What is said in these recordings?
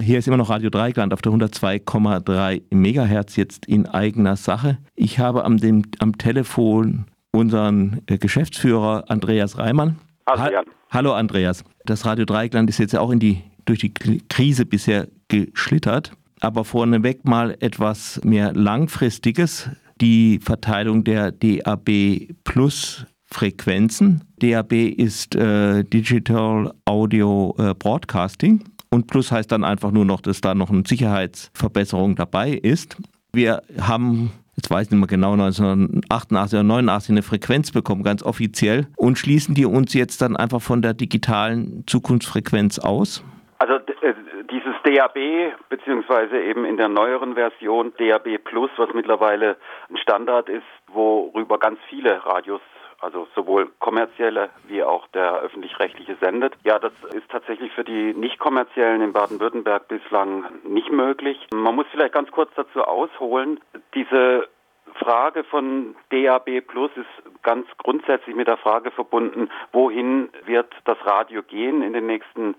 hier ist immer noch Radio Dreigland auf der 102,3 Megahertz jetzt in eigener Sache. Ich habe am, dem, am Telefon unseren äh, Geschäftsführer Andreas Reimann. Hallo, ha Hallo Andreas. Das Radio Dreigland ist jetzt ja auch in die, durch die Krise bisher geschlittert. Aber vorneweg mal etwas mehr Langfristiges. Die Verteilung der DAB Plus Frequenzen. DAB ist äh, Digital Audio äh, Broadcasting und Plus heißt dann einfach nur noch, dass da noch eine Sicherheitsverbesserung dabei ist. Wir haben jetzt weiß ich nicht mehr genau, 1988 oder 89 eine Frequenz bekommen, ganz offiziell. Und schließen die uns jetzt dann einfach von der digitalen Zukunftsfrequenz aus? Also äh, dieses DAB, beziehungsweise eben in der neueren Version DAB Plus, was mittlerweile ein Standard ist, worüber ganz viele Radios also sowohl kommerzielle wie auch der öffentlich-rechtliche sendet. Ja, das ist tatsächlich für die nicht kommerziellen in Baden-Württemberg bislang nicht möglich. Man muss vielleicht ganz kurz dazu ausholen, diese Frage von DAB Plus ist ganz grundsätzlich mit der Frage verbunden, wohin wird das Radio gehen in den nächsten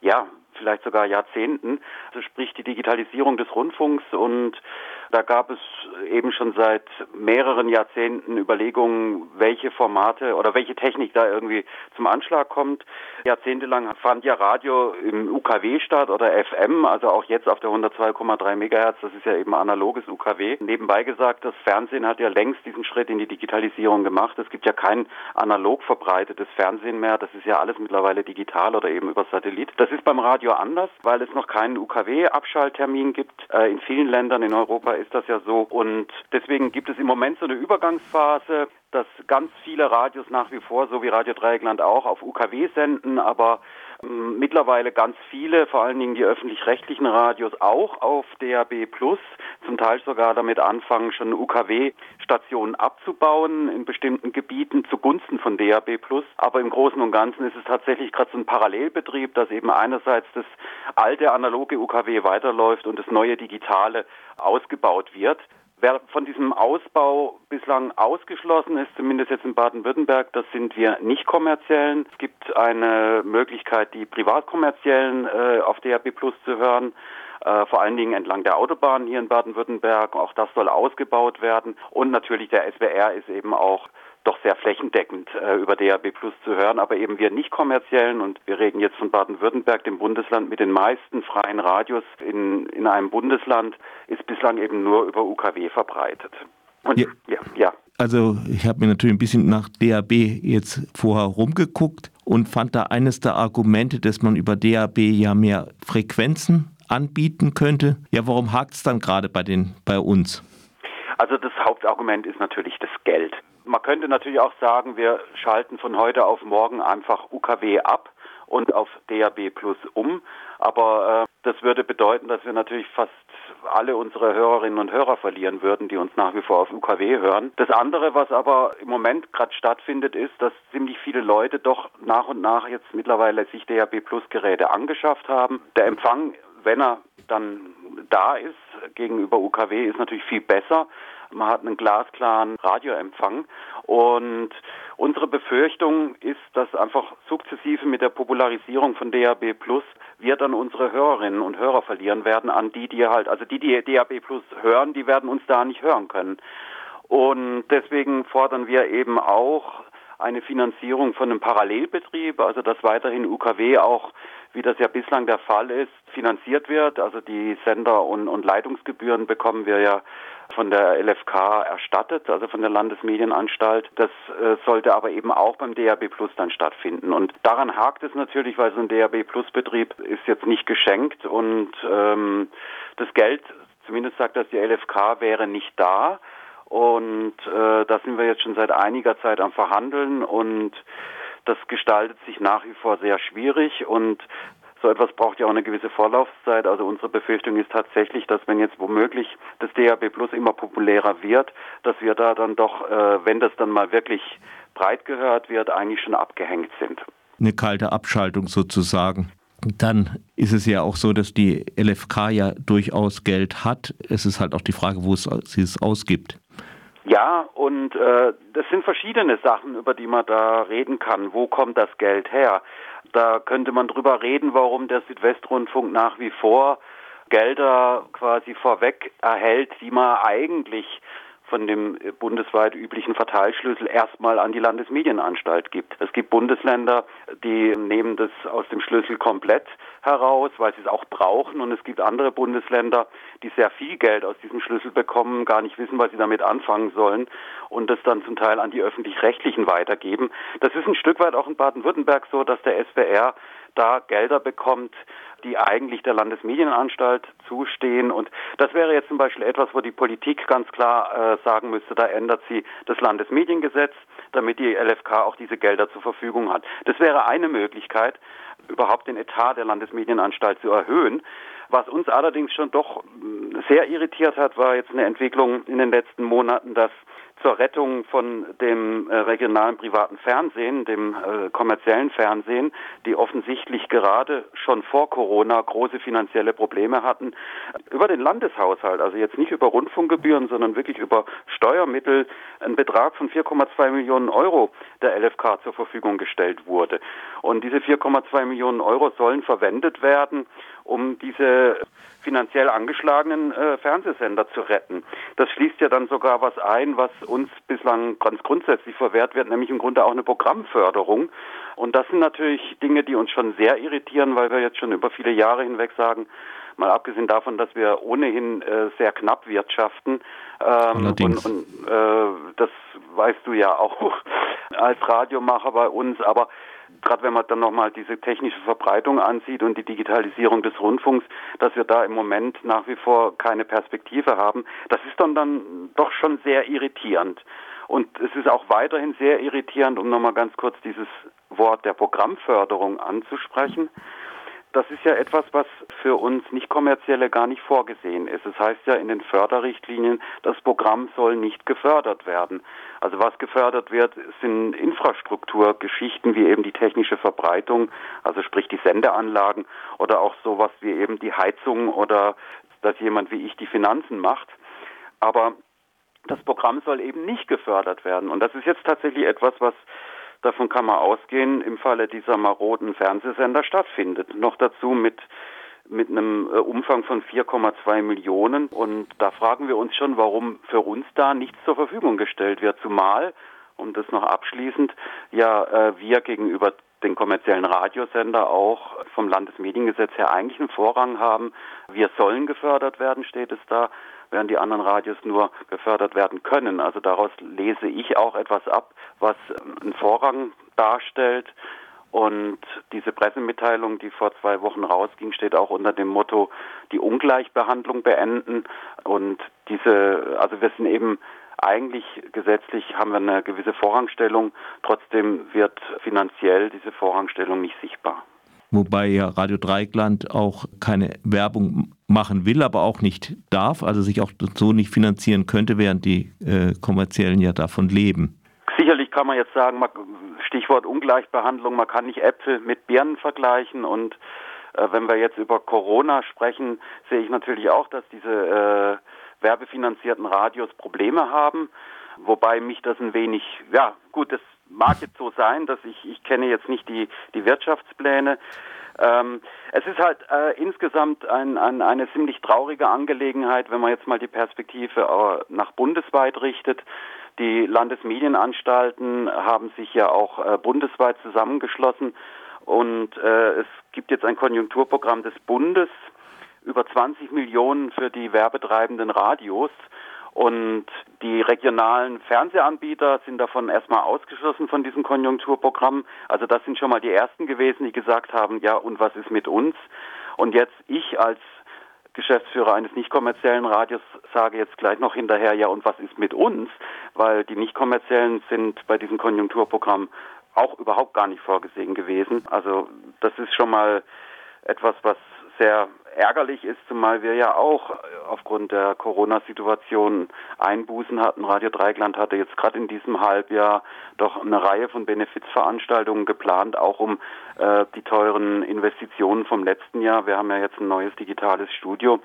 ja, vielleicht sogar Jahrzehnten. Also sprich die Digitalisierung des Rundfunks und da gab es eben schon seit mehreren Jahrzehnten Überlegungen, welche Formate oder welche Technik da irgendwie zum Anschlag kommt. Jahrzehntelang fand ja Radio im UKW statt oder FM, also auch jetzt auf der 102,3 Megahertz, das ist ja eben analoges UKW. Nebenbei gesagt, das Fernsehen hat ja längst diesen Schritt in die Digitalisierung gemacht. Es gibt ja kein analog verbreitetes Fernsehen mehr, das ist ja alles mittlerweile digital oder eben über Satellit. Das ist beim Radio anders, weil es noch keinen UKW-Abschalttermin gibt. Äh, in vielen Ländern in Europa ist das ja so. Und deswegen gibt es im Moment so eine Übergangsphase, dass ganz viele Radios nach wie vor, so wie Radio Dreieckland auch, auf UKW senden, aber mittlerweile ganz viele, vor allen Dingen die öffentlich-rechtlichen Radios auch auf DAB Plus, zum Teil sogar damit anfangen, schon UKW-Stationen abzubauen in bestimmten Gebieten zugunsten von DAB Plus. Aber im Großen und Ganzen ist es tatsächlich gerade so ein Parallelbetrieb, dass eben einerseits das alte analoge UKW weiterläuft und das neue digitale ausgebaut wird. Wer von diesem Ausbau bislang ausgeschlossen ist, zumindest jetzt in Baden-Württemberg, das sind wir nicht kommerziellen. Es gibt eine Möglichkeit, die privatkommerziellen äh, auf DRB Plus zu hören. Äh, vor allen Dingen entlang der Autobahn hier in Baden-Württemberg. Auch das soll ausgebaut werden. Und natürlich der SWR ist eben auch doch sehr flächendeckend äh, über DAB Plus zu hören, aber eben wir nicht kommerziellen und wir reden jetzt von Baden-Württemberg, dem Bundesland mit den meisten freien Radios in, in einem Bundesland, ist bislang eben nur über UKW verbreitet. Und, ja. ja, ja. Also ich habe mir natürlich ein bisschen nach DAB jetzt vorher rumgeguckt und fand da eines der Argumente, dass man über DAB ja mehr Frequenzen anbieten könnte. Ja, warum hakt es dann gerade bei, bei uns? Also das Hauptargument ist natürlich das Geld. Man könnte natürlich auch sagen, wir schalten von heute auf morgen einfach UKW ab und auf DAB Plus um. Aber äh, das würde bedeuten, dass wir natürlich fast alle unsere Hörerinnen und Hörer verlieren würden, die uns nach wie vor auf UKW hören. Das andere, was aber im Moment gerade stattfindet, ist, dass ziemlich viele Leute doch nach und nach jetzt mittlerweile sich DAB Plus Geräte angeschafft haben. Der Empfang, wenn er dann da ist gegenüber UKW, ist natürlich viel besser. Man hat einen glasklaren Radioempfang. Und unsere Befürchtung ist, dass einfach sukzessive mit der Popularisierung von DAB Plus wir dann unsere Hörerinnen und Hörer verlieren werden an die, die halt, also die, die DAB Plus hören, die werden uns da nicht hören können. Und deswegen fordern wir eben auch eine Finanzierung von einem Parallelbetrieb, also dass weiterhin UKW auch, wie das ja bislang der Fall ist, finanziert wird. Also die Sender- und, und Leitungsgebühren bekommen wir ja von der LFK erstattet, also von der Landesmedienanstalt. Das äh, sollte aber eben auch beim DAB Plus dann stattfinden. Und daran hakt es natürlich, weil so ein DAB Plus Betrieb ist jetzt nicht geschenkt und ähm, das Geld, zumindest sagt das die LFK, wäre nicht da. Und äh, da sind wir jetzt schon seit einiger Zeit am Verhandeln und das gestaltet sich nach wie vor sehr schwierig und so etwas braucht ja auch eine gewisse Vorlaufzeit. Also unsere Befürchtung ist tatsächlich, dass wenn jetzt womöglich das DAB Plus immer populärer wird, dass wir da dann doch, äh, wenn das dann mal wirklich breit gehört wird, eigentlich schon abgehängt sind. Eine kalte Abschaltung sozusagen. Dann ist es ja auch so, dass die LFK ja durchaus Geld hat. Es ist halt auch die Frage, wo es, sie es ausgibt. Ja, und äh, das sind verschiedene Sachen, über die man da reden kann. Wo kommt das Geld her? Da könnte man drüber reden, warum der Südwestrundfunk nach wie vor Gelder quasi vorweg erhält, die man eigentlich von dem äh, bundesweit üblichen Verteilschlüssel erstmal an die Landesmedienanstalt gibt. Es gibt Bundesländer, die nehmen das aus dem Schlüssel komplett heraus, weil sie es auch brauchen. Und es gibt andere Bundesländer, die sehr viel Geld aus diesem Schlüssel bekommen, gar nicht wissen, was sie damit anfangen sollen und das dann zum Teil an die öffentlich-rechtlichen weitergeben. Das ist ein Stück weit auch in Baden-Württemberg so, dass der SWR da Gelder bekommt, die eigentlich der Landesmedienanstalt zustehen. Und das wäre jetzt zum Beispiel etwas, wo die Politik ganz klar äh, sagen müsste, da ändert sie das Landesmediengesetz, damit die LFK auch diese Gelder zur Verfügung hat. Das wäre eine Möglichkeit, überhaupt den Etat der Landesmedienanstalt zu erhöhen. Was uns allerdings schon doch sehr irritiert hat, war jetzt eine Entwicklung in den letzten Monaten, dass zur Rettung von dem äh, regionalen privaten Fernsehen, dem äh, kommerziellen Fernsehen, die offensichtlich gerade schon vor Corona große finanzielle Probleme hatten, über den Landeshaushalt, also jetzt nicht über Rundfunkgebühren, sondern wirklich über Steuermittel, ein Betrag von 4,2 Millionen Euro der LFK zur Verfügung gestellt wurde. Und diese 4,2 Millionen Euro sollen verwendet werden, um diese finanziell angeschlagenen äh, Fernsehsender zu retten. Das schließt ja dann sogar was ein, was uns bislang ganz grundsätzlich verwehrt wird, nämlich im Grunde auch eine Programmförderung. Und das sind natürlich Dinge, die uns schon sehr irritieren, weil wir jetzt schon über viele Jahre hinweg sagen, mal abgesehen davon, dass wir ohnehin äh, sehr knapp wirtschaften. Ähm, Allerdings. Und, und äh, das weißt du ja auch als Radiomacher bei uns, aber gerade wenn man dann nochmal diese technische Verbreitung ansieht und die Digitalisierung des Rundfunks, dass wir da im Moment nach wie vor keine Perspektive haben, das ist dann dann doch schon sehr irritierend. Und es ist auch weiterhin sehr irritierend, um nochmal ganz kurz dieses Wort der Programmförderung anzusprechen das ist ja etwas, was für uns nicht kommerzielle gar nicht vorgesehen ist. Es das heißt ja in den Förderrichtlinien, das Programm soll nicht gefördert werden. Also was gefördert wird, sind Infrastrukturgeschichten wie eben die technische Verbreitung, also sprich die Sendeanlagen oder auch sowas wie eben die Heizung oder dass jemand wie ich die Finanzen macht. Aber das Programm soll eben nicht gefördert werden. Und das ist jetzt tatsächlich etwas, was davon kann man ausgehen, im Falle dieser maroden Fernsehsender stattfindet. Noch dazu mit mit einem äh, Umfang von 4,2 Millionen. Und da fragen wir uns schon, warum für uns da nichts zur Verfügung gestellt wird. Zumal, um das noch abschließend, ja äh, wir gegenüber den kommerziellen Radiosender auch vom Landesmediengesetz her eigentlich einen Vorrang haben. Wir sollen gefördert werden, steht es da während die anderen Radios nur gefördert werden können. Also daraus lese ich auch etwas ab, was einen Vorrang darstellt. Und diese Pressemitteilung, die vor zwei Wochen rausging, steht auch unter dem Motto, die Ungleichbehandlung beenden. Und diese, also wir sind eben eigentlich gesetzlich haben wir eine gewisse Vorrangstellung, trotzdem wird finanziell diese Vorrangstellung nicht sichtbar wobei ja Radio Dreieckland auch keine Werbung machen will, aber auch nicht darf, also sich auch so nicht finanzieren könnte, während die äh, kommerziellen ja davon leben. Sicherlich kann man jetzt sagen, Stichwort Ungleichbehandlung, man kann nicht Äpfel mit Birnen vergleichen und äh, wenn wir jetzt über Corona sprechen, sehe ich natürlich auch, dass diese äh, werbefinanzierten Radios Probleme haben, wobei mich das ein wenig, ja gut, das mag jetzt so sein, dass ich, ich kenne jetzt nicht die, die Wirtschaftspläne. Ähm, es ist halt äh, insgesamt ein, ein, eine ziemlich traurige Angelegenheit, wenn man jetzt mal die Perspektive äh, nach bundesweit richtet. Die Landesmedienanstalten haben sich ja auch äh, bundesweit zusammengeschlossen und äh, es gibt jetzt ein Konjunkturprogramm des Bundes über 20 Millionen für die werbetreibenden Radios. Und die regionalen Fernsehanbieter sind davon erstmal ausgeschlossen von diesem Konjunkturprogramm. Also das sind schon mal die ersten gewesen, die gesagt haben, ja, und was ist mit uns? Und jetzt ich als Geschäftsführer eines nicht kommerziellen Radios sage jetzt gleich noch hinterher, ja, und was ist mit uns? Weil die nicht kommerziellen sind bei diesem Konjunkturprogramm auch überhaupt gar nicht vorgesehen gewesen. Also das ist schon mal etwas, was sehr ärgerlich ist, zumal wir ja auch aufgrund der Corona-Situation Einbußen hatten. Radio Dreigland hatte jetzt gerade in diesem Halbjahr doch eine Reihe von Benefizveranstaltungen geplant, auch um äh, die teuren Investitionen vom letzten Jahr. Wir haben ja jetzt ein neues digitales Studio.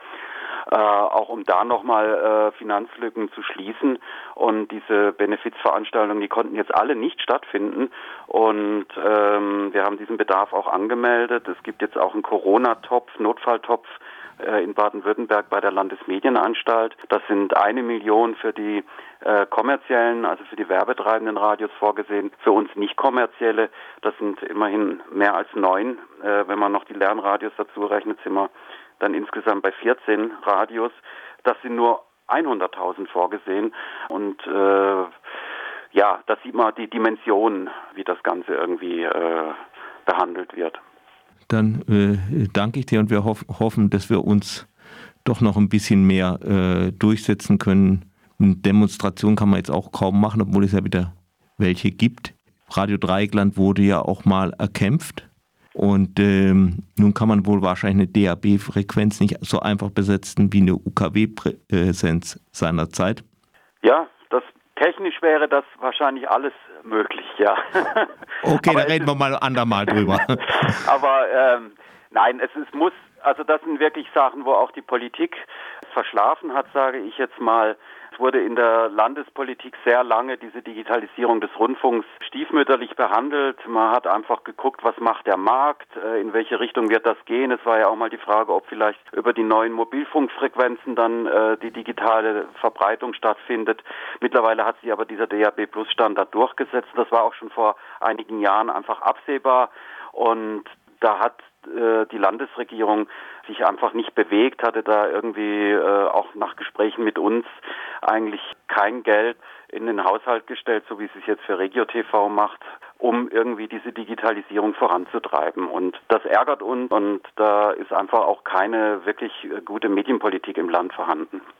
Äh, auch um da nochmal äh, Finanzlücken zu schließen. Und diese Benefizveranstaltungen, die konnten jetzt alle nicht stattfinden. Und ähm, wir haben diesen Bedarf auch angemeldet. Es gibt jetzt auch einen Corona-Topf, Notfalltopf äh, in Baden-Württemberg bei der Landesmedienanstalt. Das sind eine Million für die äh, kommerziellen, also für die werbetreibenden Radios vorgesehen. Für uns nicht kommerzielle, das sind immerhin mehr als neun. Äh, wenn man noch die Lernradios dazu rechnet, sind wir dann insgesamt bei 14 Radios. Das sind nur 100.000 vorgesehen und äh, ja, da sieht man die Dimension, wie das Ganze irgendwie äh, behandelt wird dann äh, danke ich dir und wir hoff, hoffen, dass wir uns doch noch ein bisschen mehr äh, durchsetzen können. Eine Demonstration kann man jetzt auch kaum machen, obwohl es ja wieder welche gibt. Radio Dreieckland wurde ja auch mal erkämpft. Und ähm, nun kann man wohl wahrscheinlich eine DAB-Frequenz nicht so einfach besetzen wie eine UKW-Präsenz seinerzeit. Ja, das technisch wäre das wahrscheinlich alles möglich, ja. Okay, da reden wir mal andermal drüber. aber ähm, nein, es, es muss, also das sind wirklich Sachen, wo auch die Politik verschlafen hat, sage ich jetzt mal. Es wurde in der Landespolitik sehr lange diese Digitalisierung des Rundfunks stiefmütterlich behandelt. Man hat einfach geguckt, was macht der Markt, äh, in welche Richtung wird das gehen. Es war ja auch mal die Frage, ob vielleicht über die neuen Mobilfunkfrequenzen dann äh, die digitale Verbreitung stattfindet. Mittlerweile hat sich aber dieser DAB Plus Standard durchgesetzt. Das war auch schon vor einigen Jahren einfach absehbar. Und da hat äh, die Landesregierung sich einfach nicht bewegt, hatte da irgendwie äh, auch nach Gesprächen mit uns eigentlich kein Geld in den Haushalt gestellt, so wie sie es jetzt für Regio TV macht, um irgendwie diese Digitalisierung voranzutreiben. Und das ärgert uns und da ist einfach auch keine wirklich gute Medienpolitik im Land vorhanden.